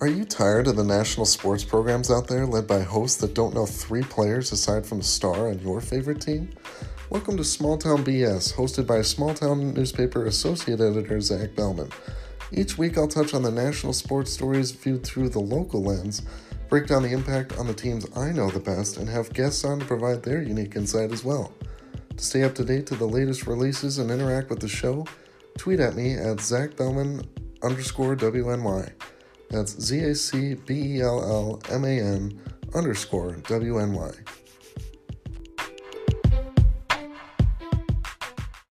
Are you tired of the national sports programs out there led by hosts that don't know three players aside from the star on your favorite team? Welcome to Small Town BS, hosted by small town newspaper associate editor Zach Bellman. Each week I'll touch on the national sports stories viewed through the local lens, break down the impact on the teams I know the best, and have guests on to provide their unique insight as well. To stay up to date to the latest releases and interact with the show, tweet at me at Zach Bellman underscore WNY. That's Z A C B E L L M A N underscore W N Y.